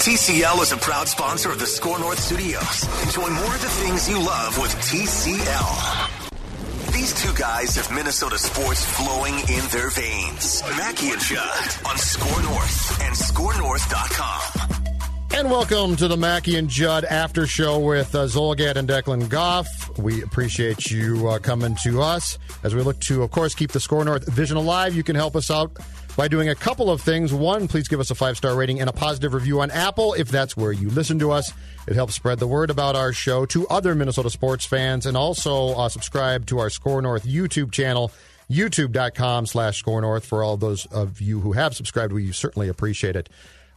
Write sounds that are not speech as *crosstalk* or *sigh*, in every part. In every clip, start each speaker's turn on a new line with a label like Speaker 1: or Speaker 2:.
Speaker 1: TCL is a proud sponsor of the Score North Studios. Enjoy more of the things you love with TCL. These two guys have Minnesota sports flowing in their veins. Mackey and Judd on Score North and ScoreNorth.com.
Speaker 2: And welcome to the Mackey and Judd after show with uh, Zulgad and Declan Goff. We appreciate you uh, coming to us as we look to, of course, keep the Score North vision alive. You can help us out by doing a couple of things. One, please give us a five star rating and a positive review on Apple if that's where you listen to us. It helps spread the word about our show to other Minnesota sports fans and also uh, subscribe to our Score North YouTube channel. YouTube.com slash score north for all those of you who have subscribed. We certainly appreciate it.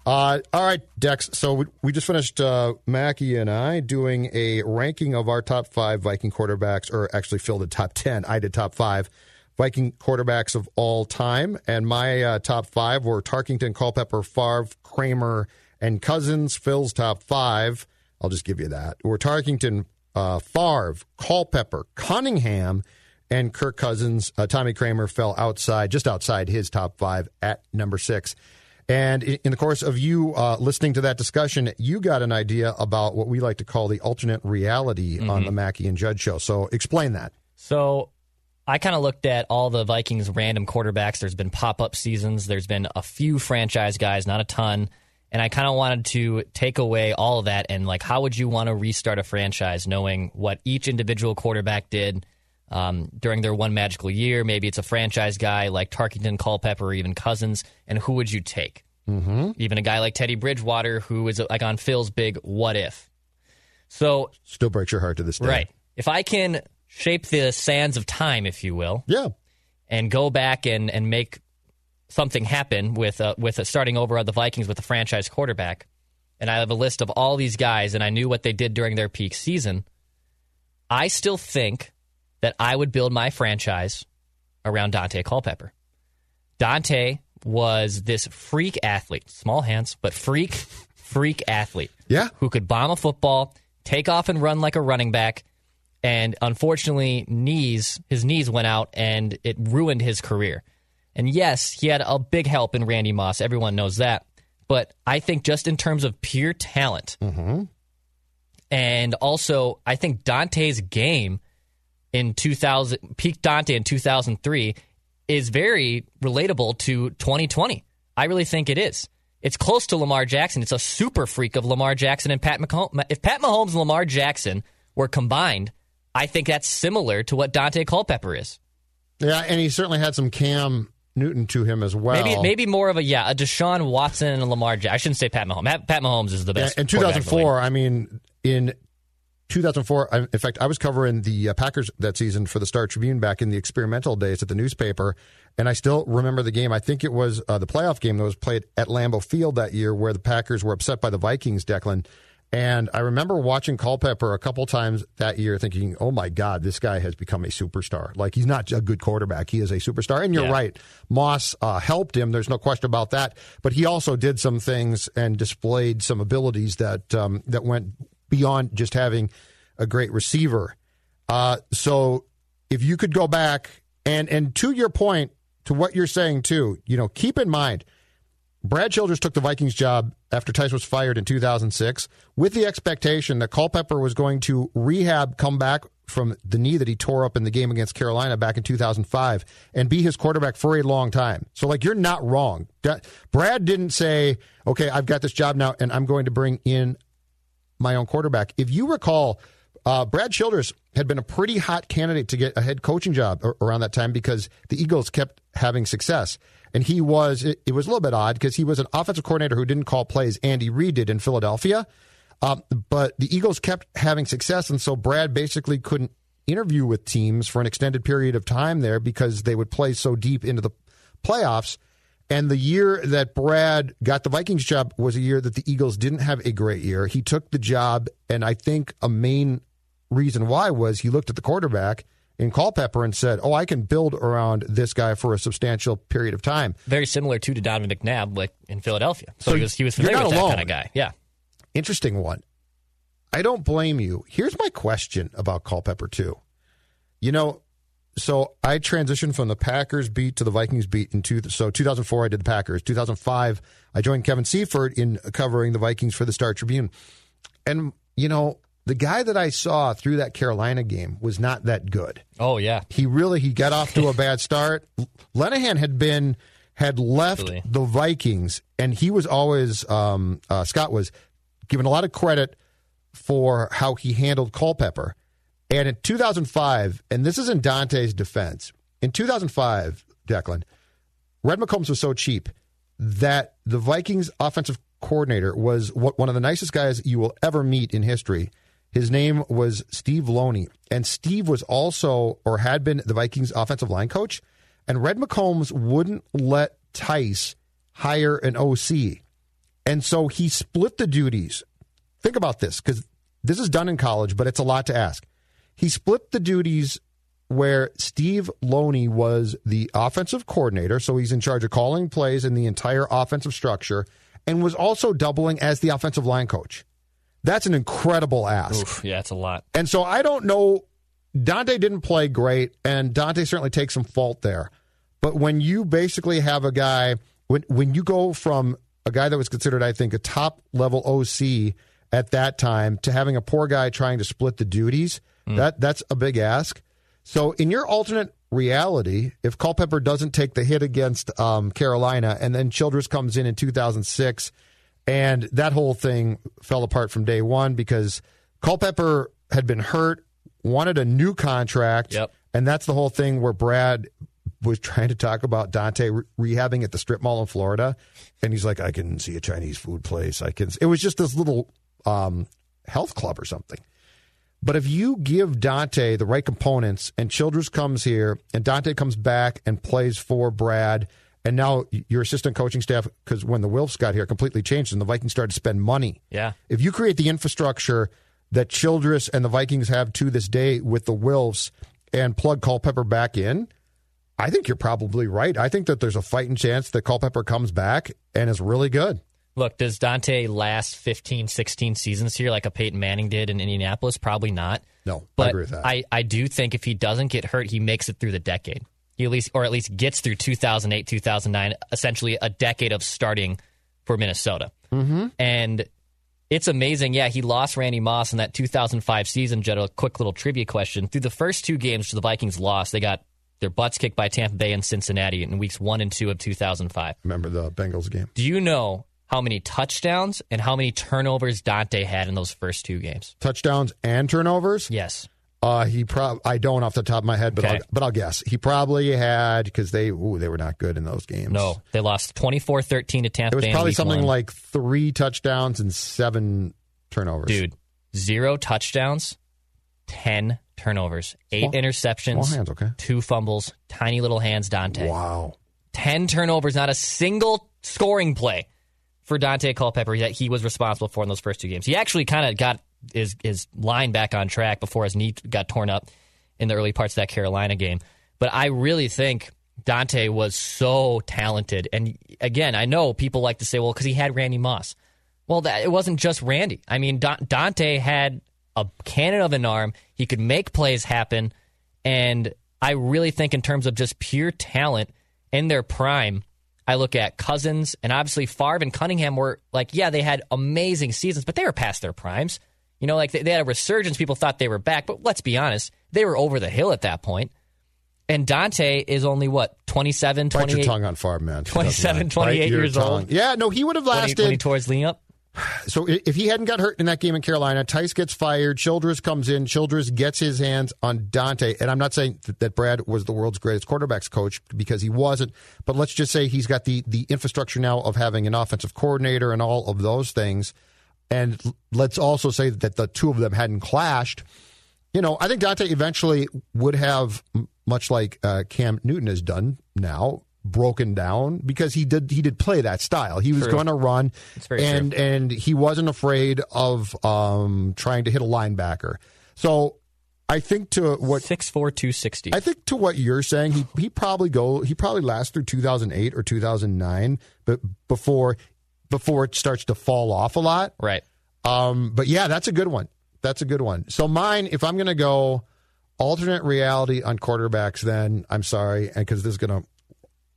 Speaker 2: Uh, all right, Dex. So we, we just finished, uh, Mackie and I, doing a ranking of our top five Viking quarterbacks, or actually filled the top 10. I did top five Viking quarterbacks of all time. And my uh, top five were Tarkenton, Culpepper, Favre, Kramer, and Cousins. Phil's top five, I'll just give you that, were Tarkenton, uh, Favre, Culpepper, Cunningham, and Kirk Cousins. Uh, Tommy Kramer fell outside, just outside his top five at number six. And in the course of you uh, listening to that discussion, you got an idea about what we like to call the alternate reality on the Mackey and Judd show. So explain that.
Speaker 3: So I kind of looked at all the Vikings random quarterbacks. There's been pop up seasons, there's been a few franchise guys, not a ton. And I kind of wanted to take away all of that and, like, how would you want to restart a franchise knowing what each individual quarterback did um, during their one magical year? Maybe it's a franchise guy like Tarkenton, Culpepper, or even Cousins. And who would you take? Mm-hmm. Even a guy like Teddy Bridgewater, who is like on Phil's big what if. So
Speaker 2: Still breaks your heart to this day.
Speaker 3: Right. If I can shape the sands of time, if you will,
Speaker 2: Yeah.
Speaker 3: and go back and, and make something happen with uh, with uh, starting over at the Vikings with a franchise quarterback, and I have a list of all these guys, and I knew what they did during their peak season. I still think that I would build my franchise around Daunte Culpepper. Daunte was this freak athlete, small hands, but freak, freak athlete
Speaker 2: Yeah.
Speaker 3: who could bomb a football, take off and run like a running back, and unfortunately, knees his knees went out and it ruined his career. And yes, he had a big help in Randy Moss. Everyone knows that. But I think just in terms of pure talent, mm-hmm. and also I think Daunte's game in 2000, peak Daunte in 2003, is very relatable to 2020. I really think it is. It's close to Lamar Jackson. It's a super freak of Lamar Jackson and Pat Mahomes. If Pat Mahomes and Lamar Jackson were combined, I think that's similar to what Daunte Culpepper is.
Speaker 2: Yeah. And he certainly had some Cam Newton to him as well.
Speaker 3: Maybe maybe more of a yeah, a Deshaun Watson and a Lamar Jackson. I shouldn't say Pat Mahomes. Pat, Pat Mahomes is the best.
Speaker 2: in
Speaker 3: in
Speaker 2: 2004, I mean, in 2004, I, in fact, I was covering the uh, Packers that season for the Star Tribune back in the experimental days at the newspaper, and I still remember the game. I think it was uh, the playoff game that was played at Lambeau Field that year, where the Packers were upset by the Vikings, Declan. And I remember watching Culpepper a couple times that year, thinking, "Oh my God, this guy has become a superstar. Like he's not a good quarterback; he is a superstar." And you're
Speaker 3: Yeah.
Speaker 2: right, Moss uh, helped him. There's no question about that. But he also did some things and displayed some abilities that um, that went beyond just having a great receiver. Uh, so if you could go back and and to your point, to what you're saying too, you know, keep in mind. Brad Childress took the Vikings job after Tice was fired in 2006 with the expectation that Culpepper was going to rehab, come back from the knee that he tore up in the game against Carolina back in 2005 and be his quarterback for a long time. So, like, you're not wrong. Brad didn't say, okay, I've got this job now and I'm going to bring in my own quarterback. If you recall, uh, Brad Childress had been a pretty hot candidate to get a head coaching job around that time because the Eagles kept having success. And he was, it, it was a little bit odd because he was an offensive coordinator who didn't call plays. Andy Reid did in Philadelphia. Uh, but the Eagles kept having success. And so Brad basically couldn't interview with teams for an extended period of time there because they would play so deep into the playoffs. And the year that Brad got the Vikings job was a year that the Eagles didn't have a great year. He took the job, and I think a main reason why was he looked at the quarterback in Culpepper and said, "Oh, I can build around this guy for a substantial period of time."
Speaker 3: Very similar to Donovan McNabb, like in Philadelphia. So, so he was he was familiar with that kind of guy. Yeah,
Speaker 2: interesting one. I don't blame you. Here's my question about Culpepper too. You know, so I transitioned from the Packers beat to the Vikings beat in two. So 2004, I did the Packers. 2005, I joined Kevin Seifert in covering the Vikings for the Star Tribune. And you know, the guy that I saw through that Carolina game was not that good.
Speaker 3: Oh yeah,
Speaker 2: he really he got off to a bad start. *laughs* Linehan had been had left really? the Vikings, and he was always um, uh, Scott was given a lot of credit for how he handled Culpepper. And in 2005, and this is in Daunte's defense, in 2005, Declan, Red McCombs was so cheap that the Vikings offensive coordinator was one of the nicest guys you will ever meet in history. His name was Steve Loney. And Steve was also, or had been, the Vikings offensive line coach. And Red McCombs wouldn't let Tice hire an OC. And so he split the duties. Think about this, because this is done in college, but it's a lot to ask. He split the duties where Steve Loney was the offensive coordinator, so he's in charge of calling plays in the entire offensive structure, and was also doubling as the offensive line coach. That's an incredible ask.
Speaker 3: Oof, yeah, it's a lot.
Speaker 2: And so I don't know. Daunte didn't play great, and Daunte certainly takes some fault there. But when you basically have a guy, when when you go from a guy that was considered, I think, a top level OC at that time to having a poor guy trying to split the duties, mm. that that's a big ask. So in your alternate reality, if Culpepper doesn't take the hit against um, Carolina, and then Childress comes in in 2006 and that whole thing fell apart from day one because Culpepper had been hurt, wanted a new contract.
Speaker 3: Yep.
Speaker 2: And that's the whole thing where Brad was trying to talk about Daunte re- rehabbing at the strip mall in Florida. And he's like, I can see a Chinese food place. I can. It was just this little um, health club or something. But if you give Daunte the right components and Childress comes here and Daunte comes back and plays for Brad and now your assistant coaching staff, because when the Wilfs got here, completely changed, and the Vikings started to spend money.
Speaker 3: Yeah.
Speaker 2: If you create the infrastructure that Childress and the Vikings have to this day with the Wilfs and plug Culpepper back in, I think you're probably right. I think that there's a fighting chance that Culpepper comes back and is really good.
Speaker 3: Look, does Daunte last 15, 16 seasons here like a Peyton Manning did in Indianapolis? Probably not.
Speaker 2: No,
Speaker 3: but
Speaker 2: I agree with that.
Speaker 3: I, I do think if he doesn't get hurt, he makes it through the decade. He at least, or at least gets through 2008, 2009, essentially a decade of starting for Minnesota.
Speaker 2: Mm-hmm.
Speaker 3: And it's amazing. Yeah, he lost Randy Moss in that 2005 season. Just a quick little trivia question. Through the first two games the Vikings lost, they got their butts kicked by Tampa Bay and Cincinnati in weeks one and two of 2005.
Speaker 2: Remember the Bengals game?
Speaker 3: Do you know how many touchdowns and how many turnovers Daunte had in those first two games?
Speaker 2: Touchdowns and turnovers?
Speaker 3: Yes.
Speaker 2: Uh, he prob I don't off the top of my head, but okay. I'll, but I'll guess he probably had because they ooh, they were not good in those games.
Speaker 3: No, they lost 24-13 to Tampa.
Speaker 2: It was
Speaker 3: Bay
Speaker 2: probably something
Speaker 3: one.
Speaker 2: like three touchdowns and seven turnovers.
Speaker 3: Dude, zero touchdowns, ten turnovers, eight interceptions,
Speaker 2: hands, okay.
Speaker 3: two fumbles, tiny little hands. Daunte.
Speaker 2: Wow,
Speaker 3: ten turnovers, not a single scoring play for Daunte Culpepper that he was responsible for in those first two games. He actually kind of got his his line back on track before his knee got torn up in the early parts of that Carolina game. But I really think Daunte was so talented. And again, I know people like to say, well, because he had Randy Moss. Well, that, it wasn't just Randy. I mean, Daunte had a cannon of an arm. He could make plays happen. And I really think, in terms of just pure talent in their prime, I look at Cousins and obviously Favre and Cunningham were like, yeah, they had amazing seasons, but they were past their primes. You know, like they, they had a resurgence. People thought they were back, but let's be honest, they were over the hill at that point. And Daunte is only what 27, 28.
Speaker 2: Bite your tongue on Favre, man.
Speaker 3: 27, 28 years old.
Speaker 2: Yeah, no, he would have lasted.
Speaker 3: When he, when he tore his knee up.
Speaker 2: So if he hadn't got hurt in that game in Carolina, Tice gets fired. Childress comes in. Childress gets his hands on Daunte. And I'm not saying that Brad was the world's greatest quarterbacks coach because he wasn't. But let's just say he's got the the infrastructure now of having an offensive coordinator and all of those things. And let's also say that the two of them hadn't clashed. You know, I think Daunte eventually would have, much like uh, Cam Newton has done now, broken down because he did he did play that style. He was going to run, and and he wasn't afraid of um, trying to hit a linebacker. So I think to what
Speaker 3: Six four two sixty.
Speaker 2: I think to what you're saying, he he probably go he probably lasts through 2008 or 2009, but before before it starts to fall off a lot.
Speaker 3: Right.
Speaker 2: Um, but yeah, that's a good one. That's a good one. So mine, if I'm going to go alternate reality on quarterbacks, then I'm sorry, and because this is going to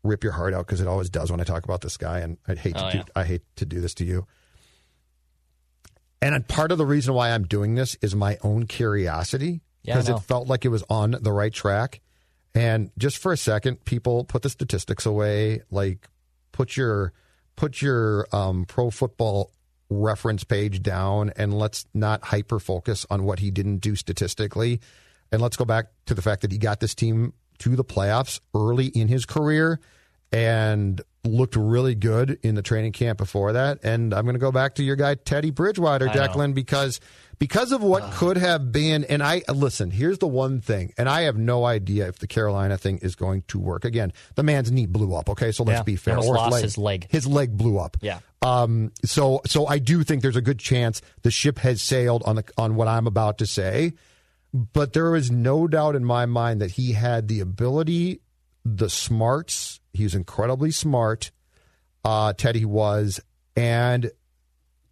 Speaker 2: rip your heart out because it always does when I talk about this guy, and I hate to
Speaker 3: Oh,
Speaker 2: do. I hate to do this to you. And part of the reason why I'm doing this is my own curiosity because
Speaker 3: know.
Speaker 2: it felt like it was on the right track. And just for a second, people put the statistics away. Like, put your put your um, pro football reference page down, and let's not hyper focus on what he didn't do statistically. And let's go back to the fact that he got this team to the playoffs early in his career and looked really good in the training camp before that. And I'm going to go back to your guy Teddy Bridgewater. Declan, because because of what could have been. And I listen. Here's the one thing, and I have no idea if the Carolina thing is going to work. Again, the man's knee blew up. Okay, so let's
Speaker 3: Yeah,
Speaker 2: be fair. Or
Speaker 3: lost his leg.
Speaker 2: His leg blew up.
Speaker 3: Yeah.
Speaker 2: Um. So so I do think there's a good chance the ship has sailed on the on what I'm about to say. But there is no doubt in my mind that he had the ability, the smarts. He was incredibly smart. Uh, Teddy was, and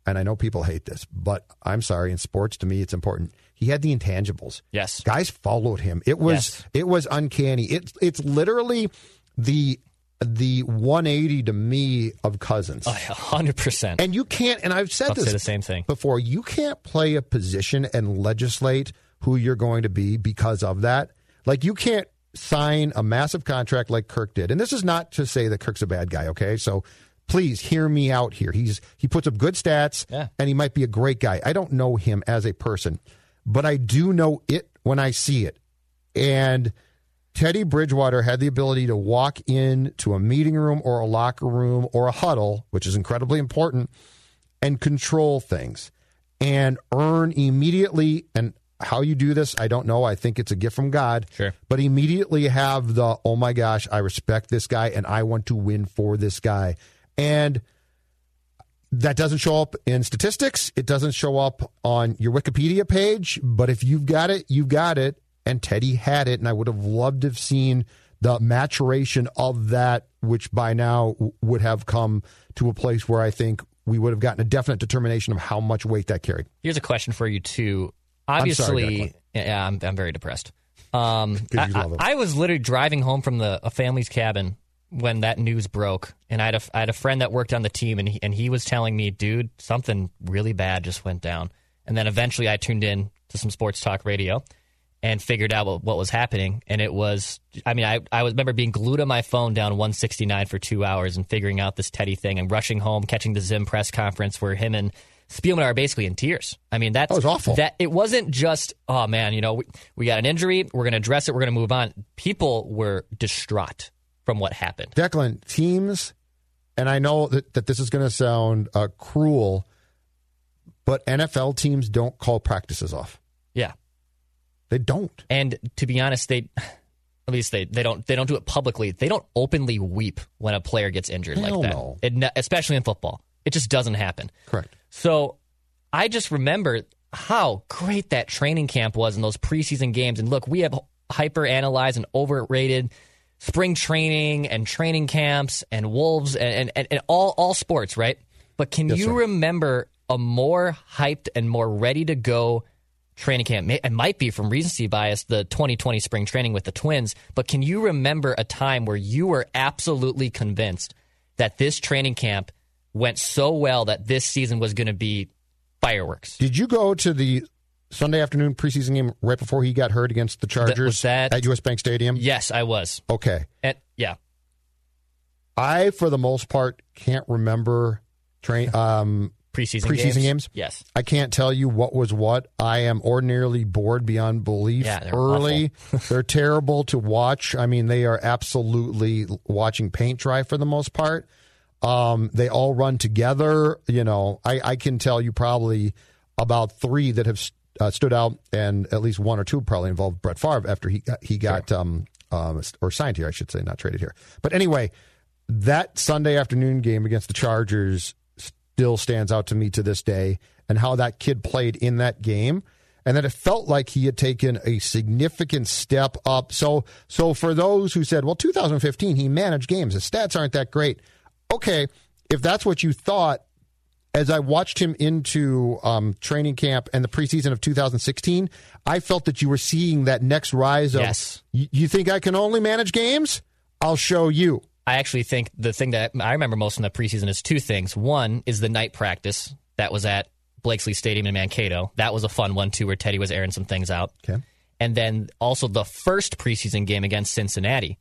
Speaker 2: and I know people hate this, but I'm sorry. In sports, to me, it's important. He had the intangibles.
Speaker 3: Yes.
Speaker 2: guys followed him. It was
Speaker 3: Yes.
Speaker 2: it was uncanny. It's it's literally the the 180 to me of Cousins.
Speaker 3: hundred percent.
Speaker 2: And you can't, and I've said
Speaker 3: I'll
Speaker 2: this
Speaker 3: the same thing.
Speaker 2: before, you can't play a position and legislate who you're going to be because of that. Like, you can't sign a massive contract like Kirk did. And this is not to say that Kirk's a bad guy, okay? So please hear me out here. He's he puts up good stats
Speaker 3: Yeah.
Speaker 2: and he might be a great guy. I don't know him as a person, but I do know it when I see it. And Teddy Bridgewater had the ability to walk into a meeting room or a locker room or a huddle, which is incredibly important, and control things and earn immediately. And how you do this, I don't know. I think it's a gift from God.
Speaker 3: Sure.
Speaker 2: But immediately have the, oh my gosh, I respect this guy and I want to win for this guy. And that doesn't show up in statistics. It doesn't show up on your Wikipedia page. But if you've got it, you've got it. And Teddy had it. And I would have loved to have seen the maturation of that, which by now w- would have come to a place where I think we would have gotten a definite determination of how much weight that carried.
Speaker 3: Here's a question for you too.
Speaker 2: Sorry,
Speaker 3: Obviously,
Speaker 2: Declan.
Speaker 3: yeah, I'm I'm very depressed. Um, *laughs* I. I- I was literally driving home from the a family's cabin when that news broke, and I had a I had a friend that worked on the team, and he, and he was telling me, dude, something really bad just went down. And then eventually, I tuned in to some sports talk radio and figured out what, what was happening. And it was, I mean, I, I was, remember being glued on my phone down 169 for two hours and figuring out this Teddy thing and rushing home, catching the Zim press conference where him and Spielman are basically in tears. I mean, that's
Speaker 2: That was awful.
Speaker 3: That it wasn't just, oh man, you know, we, we got an injury, we're going to address it, we're going to move on. People were distraught from what happened.
Speaker 2: Declan, teams, and I know that, that this is going to sound uh, cruel, but NFL teams don't call practices off.
Speaker 3: Yeah.
Speaker 2: They don't.
Speaker 3: And to be honest, they at least they, they don't they don't do it publicly. They don't openly weep when a player gets injured
Speaker 2: Hell
Speaker 3: like that.
Speaker 2: no.
Speaker 3: It especially in football. It just doesn't happen.
Speaker 2: Correct.
Speaker 3: So I just remember how great that training camp was in those preseason games. And look, we have hyper analyzed and overrated spring training and training camps and wolves and, and, and all all sports, right? But can
Speaker 2: Yes,
Speaker 3: you
Speaker 2: sir.
Speaker 3: remember a more hyped and more ready to go training camp? It might be from recency bias, the 2020 spring training with the Twins. But can you remember a time where you were absolutely convinced that this training camp went so well that this season was going to be fireworks?
Speaker 2: Did you go to the Sunday afternoon preseason game right before he got hurt against the Chargers
Speaker 3: was that-
Speaker 2: at US Bank Stadium?
Speaker 3: Yes, I was.
Speaker 2: Okay.
Speaker 3: And yeah,
Speaker 2: I, for the most part, can't remember train *laughs* um,
Speaker 3: preseason
Speaker 2: preseason games.
Speaker 3: Yes.
Speaker 2: I can't tell you what was what. I am ordinarily bored beyond belief
Speaker 3: Yeah, they're
Speaker 2: early. *laughs* they're terrible to watch. I mean, they are absolutely watching paint dry for the most part. Um, they all run together. You know, I, I can tell you probably about three that have uh, stood out, and at least one or two probably involved Brett Favre after he got, he got um, um, or signed here, I should say, not traded here. But anyway, that Sunday afternoon game against the Chargers still stands out to me to this day, and how that kid played in that game. And that it felt like he had taken a significant step up. So, so for those who said, "Well, 2015, he managed games. His stats aren't that great." Okay, if that's what you thought, as I watched him into um, training camp and the preseason of 2016, I felt that you were seeing that next rise of.
Speaker 3: Yes.
Speaker 2: You think I can only manage games? I'll show you.
Speaker 3: I actually think the thing that I remember most from the preseason is two things. One is the night practice that was at Blakeslee Stadium in Mankato. That was a fun one too, where Teddy was airing some things out.
Speaker 2: Okay.
Speaker 3: And then also the first preseason game against Cincinnati.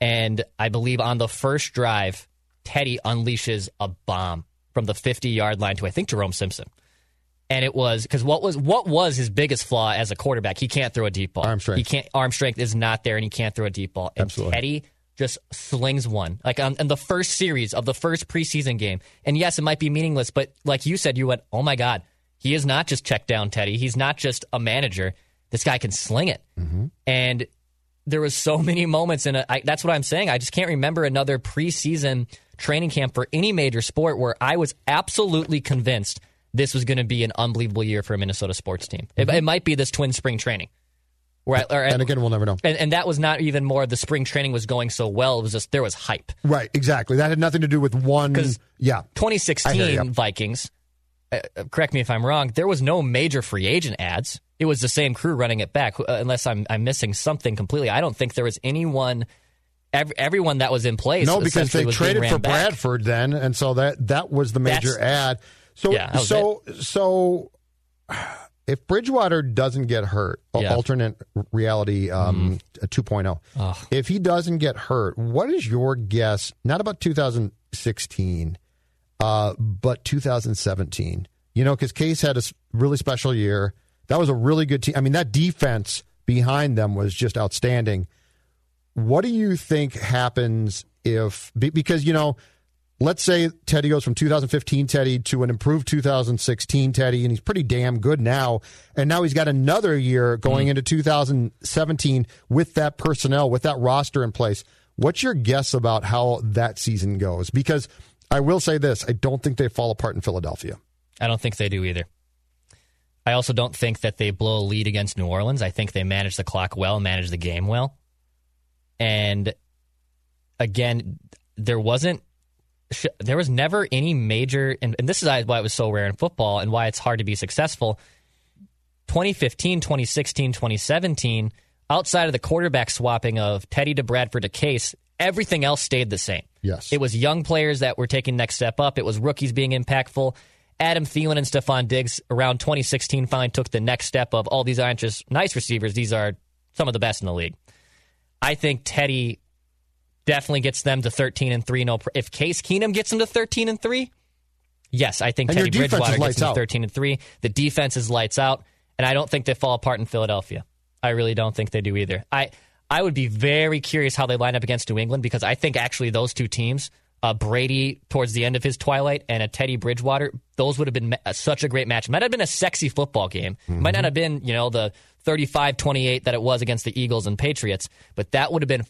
Speaker 3: And I believe on the first drive, Teddy unleashes a bomb from the 50 yard line to I think Jerome Simpson. And it was because what was what was his biggest flaw as a quarterback? He can't throw a deep ball.
Speaker 2: Arm strength.
Speaker 3: He can't. Arm strength is not there, and he can't throw a deep ball. And
Speaker 2: Absolutely.
Speaker 3: Teddy just slings one like on, in the first series of the first preseason game. And yes, it might be meaningless, but like you said, you went, "Oh my God, he is not just check down Teddy. He's not just a manager. This guy can sling it." Mm-hmm. And there was so *laughs* many moments, and that's what I'm saying. I just can't remember another preseason training camp for any major sport where I was absolutely convinced this was going to be an unbelievable year for a Minnesota sports team. It, it might be this twin spring training. Where I, or-
Speaker 2: And again, we'll never know.
Speaker 3: and, and that was not even more the spring training was going so well. It was just there was hype.
Speaker 2: Right, exactly. That had nothing to do with one. Yeah, I hear
Speaker 3: 2016. Vikings. Uh, uh, correct me if I'm wrong. There was no major free agent ads. It was the same crew running it back. Uh, unless I'm I'm missing something completely. I don't think there was anyone. Every, everyone that was in place.
Speaker 2: no, because they traded for
Speaker 3: back.
Speaker 2: Bradford then, and so that that was the major
Speaker 3: That's-
Speaker 2: ad. So
Speaker 3: Yeah, that was
Speaker 2: so so if Bridgewater doesn't get hurt,
Speaker 3: Yeah.
Speaker 2: Alternate reality um, 2.0, if he doesn't get hurt, what is your guess? Not about 2016, uh, but 2017. You know, because Case had a really special year. That was a really good team. I mean, that defense behind them was just outstanding. What do you think happens if because you know, let's say Teddy goes from 2015 Teddy to an improved 2016 Teddy, and he's pretty damn good now, and now he's got another year going mm. into 2017 with that personnel, with that roster in place. What's your guess about how that season goes? Because I will say this: I don't think they fall apart in Philadelphia.
Speaker 3: I don't think they do either. I also don't think that they blow a lead against New Orleans. I think they manage the clock well, manage the game well. And again, there wasn't there was never any major and, and this is why it was so rare in football and why it's hard to be successful. 2015, 2016, 2017, outside of the quarterback swapping of Teddy to Bradford to Case, everything else stayed the same.
Speaker 2: Yes.
Speaker 3: It was young players that were taking next step up. It was rookies being impactful. Adam Thielen and Stefon Diggs around 2016 finally took the next step of all these aren't just nice receivers. These are some of the best in the league. I think Teddy definitely gets them to 13 and 3. No, if Case Keenum gets them to 13 and 3, yes, I think
Speaker 2: And
Speaker 3: Teddy Bridgewater gets them to
Speaker 2: out.
Speaker 3: 13 and 3. The defense is lights out, and I don't think they fall apart in Philadelphia. I really don't think they do either. I I would be very curious how they line up against New England because I think actually those two teams, uh, Brady towards the end of his twilight and a Teddy Bridgewater, those would have been ma- such a great match. Might have been a sexy football game. Might not have been, you know, the 35-28 that it was against the Eagles and Patriots, but that would have been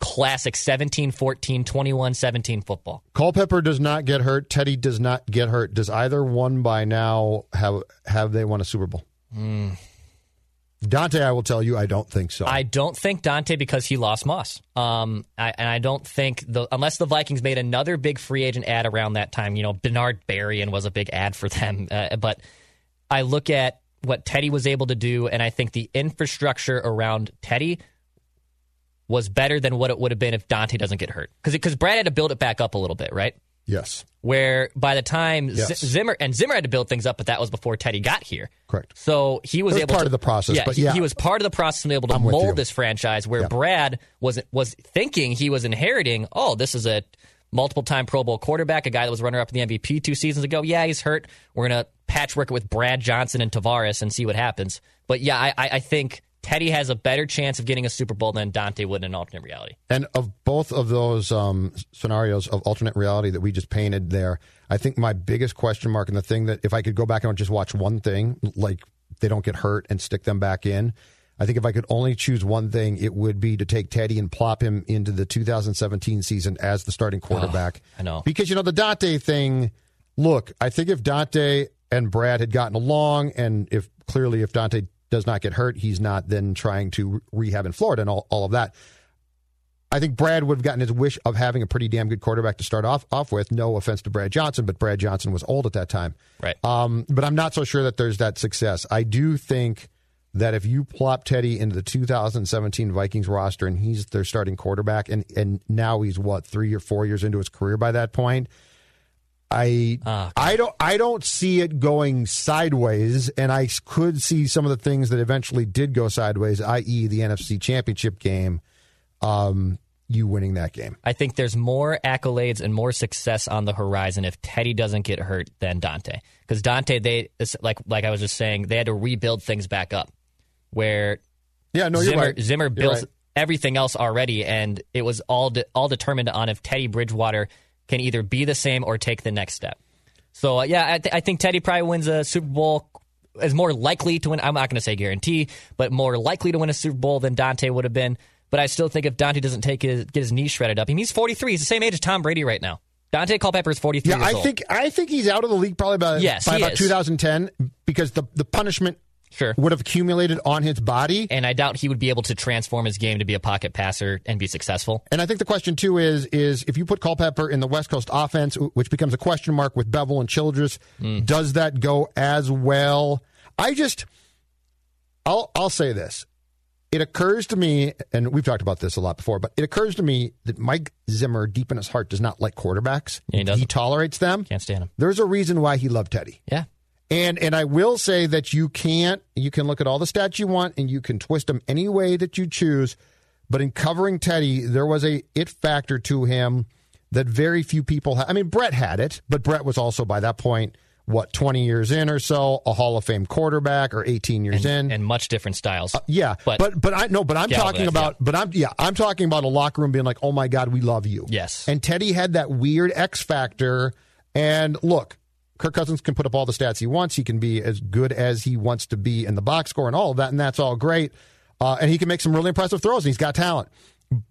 Speaker 3: classic 17-14, 21-17 football.
Speaker 2: Culpepper does not get hurt. Teddy does not get hurt. Does either one by now have have they won a Super Bowl? Daunte, I will tell you, I don't think so.
Speaker 3: I don't think Daunte because he lost Moss. Um, I, and I don't think the unless the Vikings made another big free agent ad around that time. You know, Bernard Berrian was a big ad for them. *laughs* Uh, but I look at what Teddy was able to do, and I think the infrastructure around Teddy was better than what it would have been if Daunte doesn't get hurt. Because because Brad had to build it back up a little bit, right?
Speaker 2: yes,
Speaker 3: Where by the time Z- Zimmer and Zimmer had to build things up, but that was before Teddy got here.
Speaker 2: correct.
Speaker 3: So he was
Speaker 2: was
Speaker 3: able
Speaker 2: part
Speaker 3: to,
Speaker 2: of the process,
Speaker 3: Yeah,
Speaker 2: but
Speaker 3: he,
Speaker 2: yeah.
Speaker 3: he was part of the process and able to
Speaker 2: I'm
Speaker 3: mold this franchise. Where
Speaker 2: Yeah.
Speaker 3: Brad was was thinking he was inheriting. Oh, this is a multiple time Pro Bowl quarterback, a guy that was runner up in the MVP two seasons ago. Yeah, he's hurt. We're going to patchwork it with Brad Johnson and Tarvaris and see what happens. But yeah, I, I think Teddy has a better chance of getting a Super Bowl than Daunte would in an alternate reality.
Speaker 2: And of both of those um, scenarios of alternate reality that we just painted there, I think my biggest question mark and the thing that if I could go back and just watch one thing, like they don't get hurt and stick them back in. I think if I could only choose one thing, it would be to take Teddy and plop him into the 2017 season as the starting quarterback.
Speaker 3: Oh, I know.
Speaker 2: Because, you know, the Daunte thing, look, I think if Daunte and Brad had gotten along, and if clearly if Daunte does not get hurt, he's not then trying to rehab in Florida and all, all of that. I think Brad would have gotten his wish of having a pretty damn good quarterback to start off off with. No offense to Brad Johnson, but Brad Johnson was old at that time.
Speaker 3: Right.
Speaker 2: Um, but I'm not so sure that there's that success. I do think that if you plop Teddy into the 2017 Vikings roster and he's their starting quarterback, and and now he's what three or four years into his career by that point. I
Speaker 3: Ah,
Speaker 2: I don't I don't see it going sideways, and I could see some of the things that eventually did go sideways, i.e., the NFC Championship game, um, you winning that game.
Speaker 3: I think there's more accolades and more success on the horizon if Teddy doesn't get hurt than Daunte. Because Daunte, they like like I was just saying, they had to rebuild things back up. Where
Speaker 2: Yeah, no, you're
Speaker 3: Zimmer
Speaker 2: right.
Speaker 3: Zimmer built
Speaker 2: right.
Speaker 3: everything else already, and it was all de- all determined on if Teddy Bridgewater can either be the same or take the next step. So uh, yeah, I, th- I think Teddy probably wins a Super Bowl. Is more likely to win. I'm not going to say guarantee, but more likely to win a Super Bowl than Daunte would have been. But I still think if Daunte doesn't take his get his knee shredded up, I mean, he's 43. He's the same age as Tom Brady right now. Daunte Culpepper is 43
Speaker 2: Yeah, I
Speaker 3: old.
Speaker 2: think I think he's out of the league probably by,
Speaker 3: Yes,
Speaker 2: by about
Speaker 3: is.
Speaker 2: 2010 because the the punishment
Speaker 3: Sure.
Speaker 2: would have accumulated on his body.
Speaker 3: and I doubt he would be able to transform his game to be a pocket passer and be successful.
Speaker 2: And I think the question too is is if you put Culpepper in the West Coast offense, which becomes a question mark with Bevell and Childress,
Speaker 3: Mm.
Speaker 2: does that go as well? I just, I'll I'll say this. It occurs to me, and we've talked about this a lot before, but it occurs to me that Mike Zimmer, deep in his heart, does not like quarterbacks.
Speaker 3: Yeah, he doesn't.
Speaker 2: tolerates them.
Speaker 3: Can't stand them.
Speaker 2: There's a reason why he loved Teddy.
Speaker 3: Yeah.
Speaker 2: And and I will say that you can't you can look at all the stats you want and you can twist them any way that you choose, but in covering Teddy, there was a it factor to him that very few people had. I mean, Brett had it, but Brett was also by that point what 20 years in or so, a Hall of Fame quarterback or 18 years in.
Speaker 3: And much different styles.
Speaker 2: Uh, yeah,
Speaker 3: but-
Speaker 2: but but I no, but I'm talking about, but I'm yeah, I'm talking about a locker room being like, oh my god, we love you.
Speaker 3: Yes.
Speaker 2: and Teddy had that weird X factor. And look, Kirk Cousins can put up all the stats he wants. He can be as good as he wants to be in the box score and all of that, and that's all great. Uh, and he can make some really impressive throws. And he's got talent,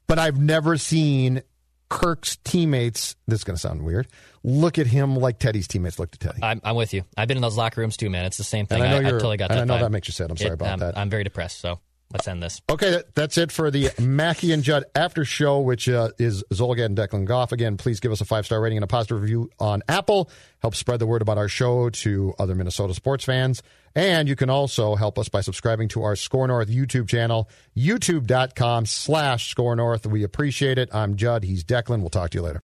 Speaker 2: but I've never seen Kirk's teammates. This is going to sound weird. Look at him like Teddy's teammates looked at Teddy.
Speaker 3: I'm, I'm with you. I've been in those locker rooms too, man. It's the same thing.
Speaker 2: And I know you're-
Speaker 3: totally got
Speaker 2: and
Speaker 3: that.
Speaker 2: I know
Speaker 3: vibe.
Speaker 2: that makes you sad. I'm sorry about
Speaker 3: I'm,
Speaker 2: that.
Speaker 3: I'm very depressed. So let's end this.
Speaker 2: Okay, that's it for the Mackey and Judd after show, which uh, is Zulgad and Declan Goff. Again, please give us a five star rating and a positive review on Apple. Help spread the word about our show to other Minnesota sports fans. And you can also help us by subscribing to our Score North YouTube channel, youtube.com slash Score North. We appreciate it. I'm Judd. He's Declan. We'll talk to you later.